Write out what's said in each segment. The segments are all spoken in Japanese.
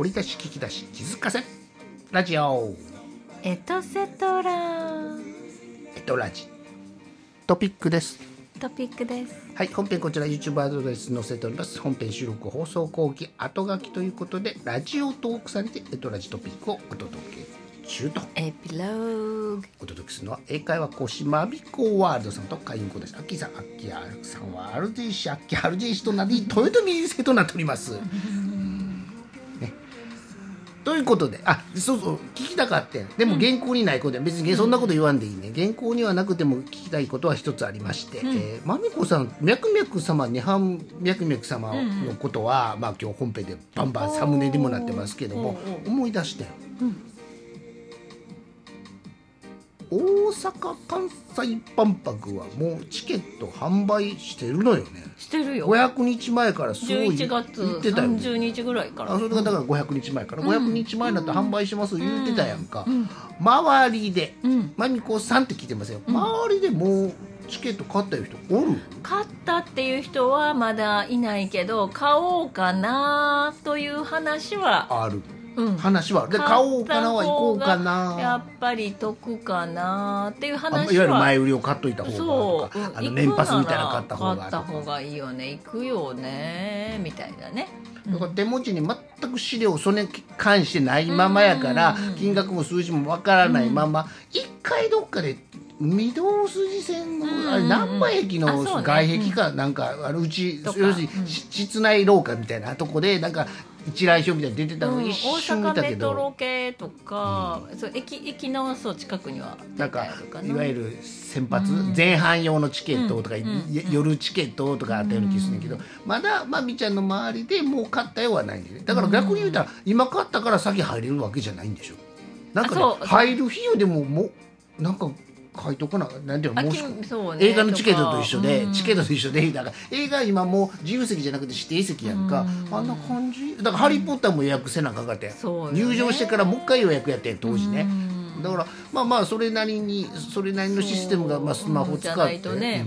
掘り出し聞き出し気づかせ。ラジオ。エトセトラ。エトラジ。トピックです。トピックです。はい本編こちら YouTube アドレス載せております。本編収録放送後期後書きということでラジオトークされてエトラジトピックをお届け中と。エピローグ。お届けするのは英会話講師マビコワールドさんと会員子です。アッキーさんアッキーさんは RJC アッキー RJC となり豊臣生となっておりますいうことで。あそうそう。聞きたかってんでも原稿にないこと。で別にそんなこと言わんでいいね。原稿にはなくても聞きたいことは一つありまして、えーマミコさん脈々様涅槃脈々様のことは、まあ今日本編でバンバンサムネにもなってますけども思い出してん大阪・関西万博はもうチケット販売してるのよね。してるよ。500日前からそう言11月言ってたよね。30日ぐらいから。あそれがだから500日前から、500日前だったら販売します言ってたやんか、周りでうん。まみこさんって聞いてますよ、周りでもうチケット買った人おる？買ったっていう人はまだいないけど買おうかなという話はあるうん。話は。で買おうかなは行こうかやなっぱり得かなっていうあ話は。いわゆる前売りを買っといた方がそう。とかあのうん。年パスみたいなの買った方が。買った方がいいよね。行くよね。みたいなね。だから手持ちに全く資料それに関してないままやから金額も数字もわからないまま一回どっかで御堂筋線のあれ難波駅の外壁かなんかあのうち要するにし室内廊下みたいなとこでなんか一覧表みたいに出てたのうん一瞬見大阪たけメトロど系とか、そう駅駅のそう近くにはな。んかいわゆる先発前半用のチケットとかい夜チケットとかあったような気するんだけどまだまみちゃんの周りでもう買ったようはないんだよね。だから逆に言うたら今買ったから先入れるわけじゃないんでしょ。なんかね入る費用でももうなんか書いとかななんていうのしね映画のチケットと一緒で、チケットと一緒でだから映画今もう自由席じゃなくて指定席やんか、あんな感じ？だから「ハリー・ポッター」も予約せなあかんかって、入場してからもう一回予約やってん当時ね、だからまあまあそれなりにそれなりのシステムがまあスマホ使って、ね、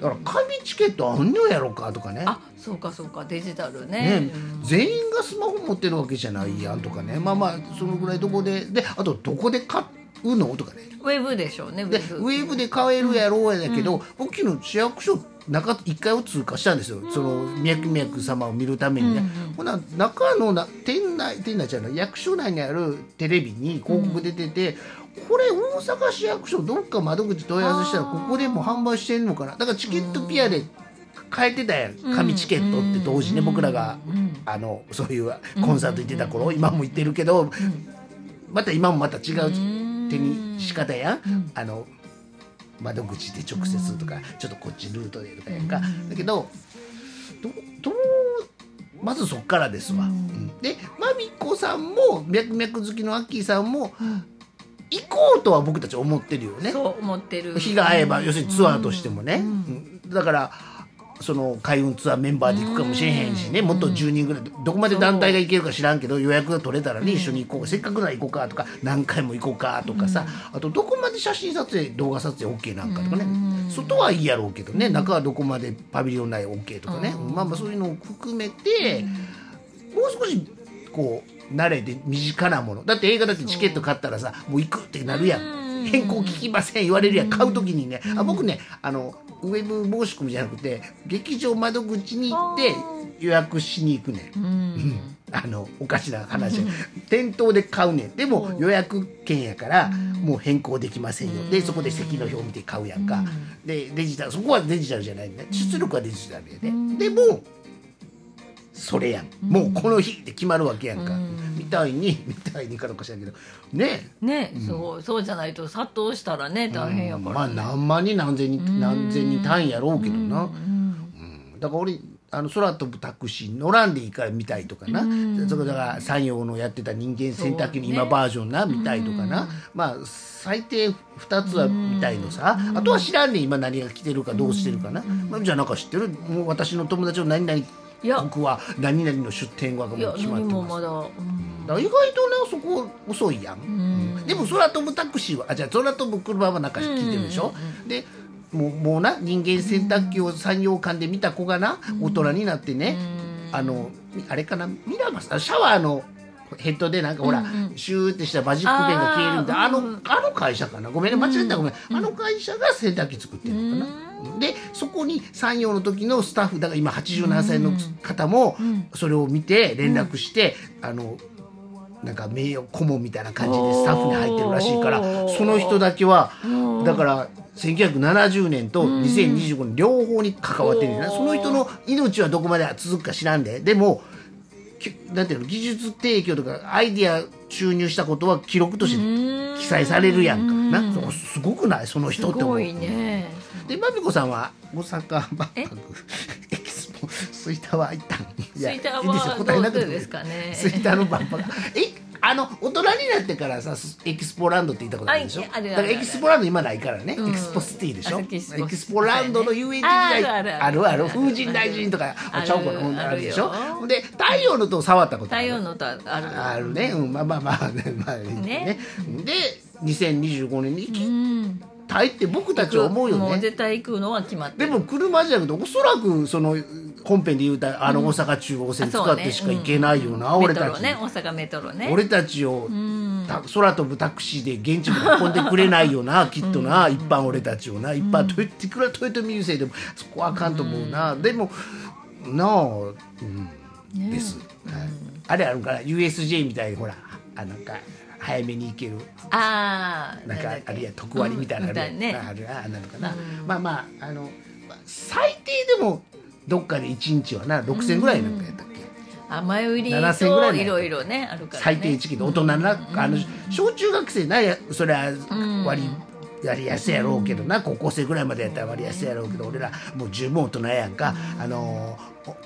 だから紙チケットあんのやろかとかね。あそうかそうか。デジタルね。ね、全員がスマホ持ってるわけじゃないやんとかね。まあまあそのぐらいどこでであとどこで買うのとかね。ウェブでしょうねウでェブ。ウェブで買えるやろうやだけど、僕昨日市役所中1階を通過したんですよ、その脈々様を見るためにね、ほな中のな店内店内じゃない役所内にあるテレビに広告出てて、これ大阪市役所どっか窓口問い合わせしたらここでも販売してんのかな？だからチケットピアで買えてたやん。紙チケットって当時ね僕らがあのそういうコンサート行ってた頃今も行ってるけどまた今もまた違う手に仕方やん。あの窓口で直接とかちょっとこっちルートでとかやんか。だけどどどうまずそっからですわ。うん。でまみこさんも脈々好きのアッキーさんも行こうとは僕たち思ってるよね。そう思ってる。日が合えば要するにツアーとしてもね、うん。だからその開運ツアーメンバーで行くかもしれへんしね。もっと10人ぐらい。どこまで団体が行けるか知らんけど予約が取れたらね一緒に行こう。せっかくなら行こうかとか何回も行こうかとかさ。あとどこまで写真撮影動画撮影 OK なんかとかね。外はいいやろうけどね。中はどこまでパビリオン内 OK とかね。まあまあそういうのを含めてもう少しこう慣れて身近なもの。だって映画だってチケット買ったらさもう行くってなるやん変更聞きません言われるやん。買う時にね。あ僕ねあのウェブ申し込みじゃなくて劇場窓口に行って予約しに行くねん。うん。あのおかしな話。店頭で買うねん。でも予約券やからもう変更できませんよ。でそこで席の表見て買うやんか。でデジタルそこはデジタルじゃないんだ出力はデジタルやででもそれやん。もうこの日って決まるわけやんか。みたいに みたいにかどうかしらんけど。ね。ね、そうそうじゃないと殺到したらね大変やから、まあ何万人何千人何千人単位やろうけどな、うん。だから俺あの空飛ぶタクシー乗らんでいいから見たいとかな、それだから山陽のやってた人間洗濯機の今バージョンな、見たいとかな、まあ最低2つは見たいのさ、あとは知らんねん今何が来てるかどうしてるかな、まあ、じゃあなんか知ってる？もう私の友達の何々いや。僕は何々の出店がもういや決まっ何てます。だ、うんだから意外とねそこ遅いやん、うん。でも空飛ぶタクシーはあじゃあ空飛ぶ車はなんか聞いてるでしょ、でもうもうな人間洗濯機を産業館で見た子がな大人になってね、あのあれかな？ミラマス？あシャワーのヘッドでなんかほら、シューってしたマジックペンが消えるんであ,、あーうんのあの会社かな？ごめんね間違ったらごめん、あの会社が洗濯機作ってるのかな、でそこに産業の時のスタッフだから今87歳の方もそれを見て連絡して、あのなんか名誉顧問みたいな感じでスタッフに入ってるらしいからその人だけはだから1970年と2025年両方に関わってるんだその人の命はどこまで続くか知らんで。でもきなんていうの技術提供とかアイディア注入したことは記録として記載されるやんか。なすごくない？そのす人って思う。ごいねでまみこさんは大阪万え？博エキスポ吹田は行ったんいやいいですよ。答えなくてですかね。吹田の万博。え？あの大人になってからさエキスポランドって言ったことあるでしょ？だからエキスポランド今ないからね、うん。エキスポシティでしょ？あエエキスポランドの遊園地時代あるあるある風神大臣とかちゃうかなほんであるでしょで太陽の塔触ったことある。太陽のとある。あるね、うん、まあまあまあねまあねねで2025年にうんたいって僕たちは思うよね。もう絶対行くのは決まってる。でも車じゃなくておそらくその本編で言うたあの大阪中央線使ってしか行けないよな、うん。俺たち、メトロね。大阪メトロね。俺たちをうん。た空飛ぶタクシーで現地まで運んでくれないよな きっとな、一般俺たちをな。一般トヨいくらトヨタミューセでも。そこはあかんと思うな、でもなあ、うん。です、はい。あれあるから USJ みたいにほらあなんか早めに行ける。ああなんかあるいは特割みたいなのある,、うんみたいね。あるあなのかな、うん。まあまああのまあ最低でもどっかで1日はな6000ぐらいなんかやったっけ、あ前売り7000ぐらいのといろいろねあるからね。最低チケット大人な、あの小中学生なそれは割り、やりやすいやろうけどな高校生ぐらいまでやったら割りやすいやろうけど俺らもう十分大人やんか、あの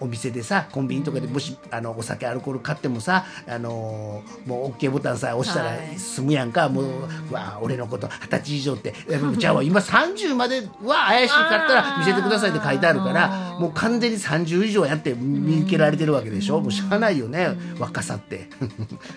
おお店でさコンビニとかでもしあのお酒アルコール買ってもさあのもう OK ボタンさえ押したらはい。済むやんか、もううわ俺のこと二十歳以上って。えじゃあ今30までは怪しかったら見せてくださいって書いてあるからもう完全に30以上やって見受けられてるわけでしょ、もうしゃあないよね、若さって。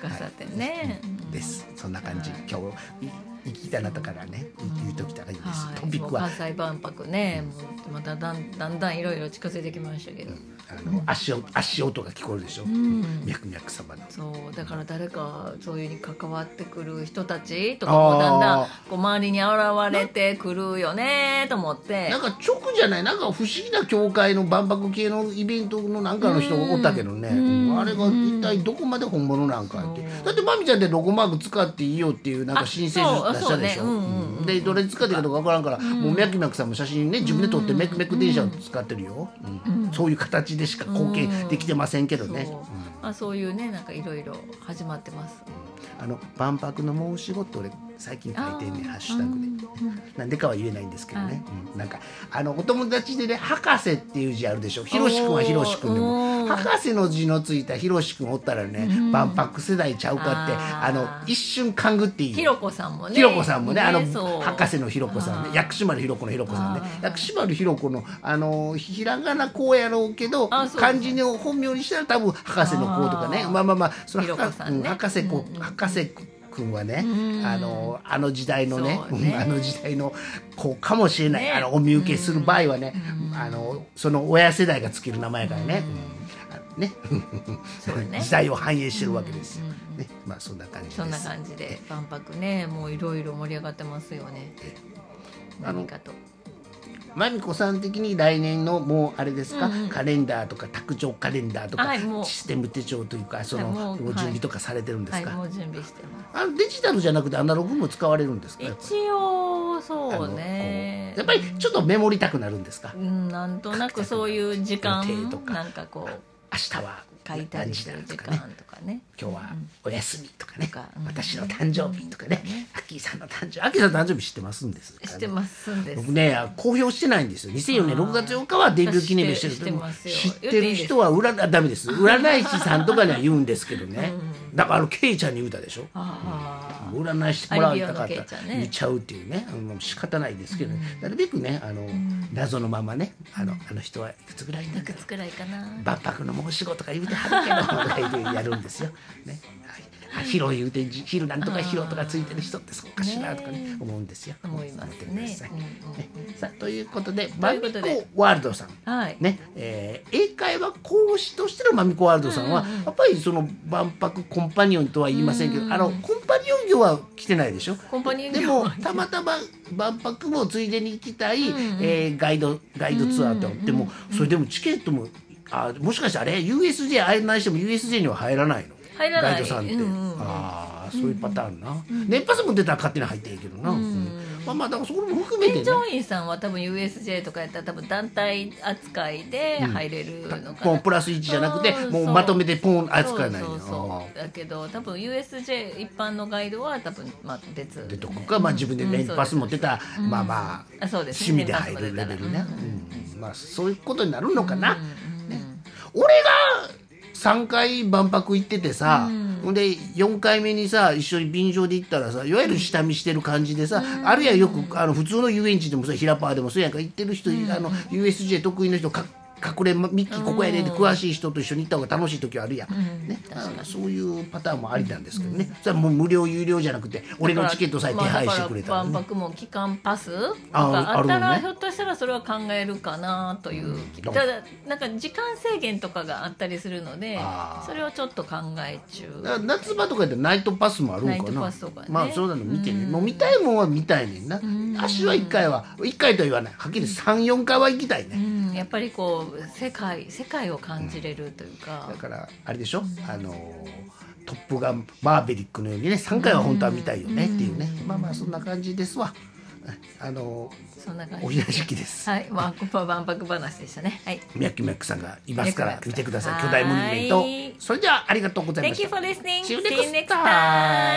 若さってね、です。そんな感じ。今日きたなったからね言うときたらいいですよピックは。関西万博ねもうまただんだんだんいろいろ近づいてきましたけど、あの足音足音が聞こえるでしょ？ん。脈々様の。そうだから誰かそういうに関わってくる人たちとかもだんだんあこう周りに現れてくるよねと思って。なんか直じゃない？なんか不思議な教会の万博系のイベントのなんかの人がおったけどね、うん。あれが一体どこまで本物なんかって。だってまみちゃんってロゴマーク使っていいよっていうなんか申請したでしょ？そうそうね。うんうん。うんでどれ使っていいかとか分からんから、もうミャクミャクさんも写真ね自分で撮ってメクメク電車を使ってるよ、うん。そういう形でしか貢献できてませんけどね、そう,、まあ、そういうねなんかいろいろ始まってます。あの万博の申し子って俺最近書いてんねんハッシュタグで、なんでかは言えないんですけどね、うん。なんかあのお友達でね博士っていう字あるでしょ。ひろしくんはひろしくんでも。博士の字のついたひろしくんおったらね、万博世代ちゃうかってあの一瞬勘ぐっていいひろこさんもね。ひろこさんもねあの博士のひろこさんね。薬師丸ひろこのひろこさんね。薬師丸ひろこのあのひらがなこうやろうけど漢字の本名にしたら多分博士の子とかね。まあまあまあそのひろこさんね。うん博士子うんうん博士君はねうん。あのあの時代のねね。うんあの時代の子かもしれない。ね。あのお見受けする場合はねあのその親世代がつける名前やからね。ね。ね。時代を反映してるわけですよ。ね。まあそんな感じです。そんな感じで万博ねもういろいろ盛り上がってますよね。何かとまみこさん的に来年のもうあれですか、うんうん。カレンダーとか卓上カレンダーとか、はいシステム手帳というかその、はいもうご準備とかされてるんですか、はいもう準備してます。あのデジタルじゃなくてアナログも使われるんですか？一応あそうのねやっぱりちょっとメモりたくなるんですか、うんなんとなくそういう時間なんかこう。明日は書いたりする時間とかね。今日はお休みとかね、私の誕生日とかね、アッキーさんの誕生日。アッキーさんの誕生日知ってますんです知ってますんです。僕ね公表してないんですよ。2004年6月8日はデビュー記念日してる知ってる人は占あダメです。占い師さんとかには言うんですけどね、だからあのケイちゃんに言うたでしょ。あ占いしてもらいたかったら見ちゃうっていうね。もう仕方ないですけど、なるべくねあの、謎のままねあのあの人はいくつぐらいだかあいくつくらいかな。万博の申し子とか言うてはるけど やるんですよ。ね。はいあ広い言うてじ昼なんとか広とかついてる人ってそうかしらとかねね思うんですよ。思いますね。さあということでとマミコワールドさん。はい。ね。えー英会話講師としてのマミコワールドさんは、やっぱりその万博コンパニオンとは言いませんけど、あのコンパニオン業は来てないでしょ？コンパニオン業でもたまたま万博もついでに行きたい、うえーガイドガイドツアーってあっても、それでもチケットもあもしかしてあれ USJ 案内しても USJ には入らないの？入らない。ガイドさんって、うんうん。うんああそういうパターンな、年パスも出たら勝手に入っていいけどな、うん。まあまあだからそこも含めてね。添乗員さんは多分 USJ とかやったら多分団体扱いで入れるのかな、ポンプラス1じゃなくてうんもうまとめてポン扱いないそうだけど多分 USJ 一般のガイドは多分まあ別。でとかか、まあ、自分で年パス持ってた、まあまああそうですね。趣味で入るレベルね、うん。まあ、そういうことになるのかな、うん。うん。俺が3回万博行っててさ、ほん。で4回目にさ一緒に便乗で行ったらさいわゆる下見してる感じでさ、あるいはよくあの普通の遊園地でもさヒラパーでもそうやんか。行ってる人、あの USJ 得意の人か隠れミッキーここやでって詳しい人と一緒に行った方が楽しい時はあるやん、ね。まあそういうパターンもありなんですけどね、それはもう無料有料じゃなくて俺のチケットさえ手配してくれたら,、万ね博も期間パス。とあかあったらひょっとしたらそれは考えるかなという、ただなんか時間制限とかがあったりするのでそれをちょっと考え中。夏場とかでナイトパスもあるんかな。まあそうなの見てね、もう見たいもんは見たいねんな、足は1回は1回とは言わない。はっきり34回は行きたいね、うん、やっぱりこう世界世界を感じれるというか。だ、からあれでしょ、あのトップガンマーベリックのようにね3回は本当は見たいよねっていうね、まあまあそんな感じですわ。あのそんな感じ。おひらです。はい、まあ、万博話でしたね。はい。ミャッキーミャックさんがいますから見てください。はい巨大モニュメント。それではありがとうございました。You for listening. See you next time.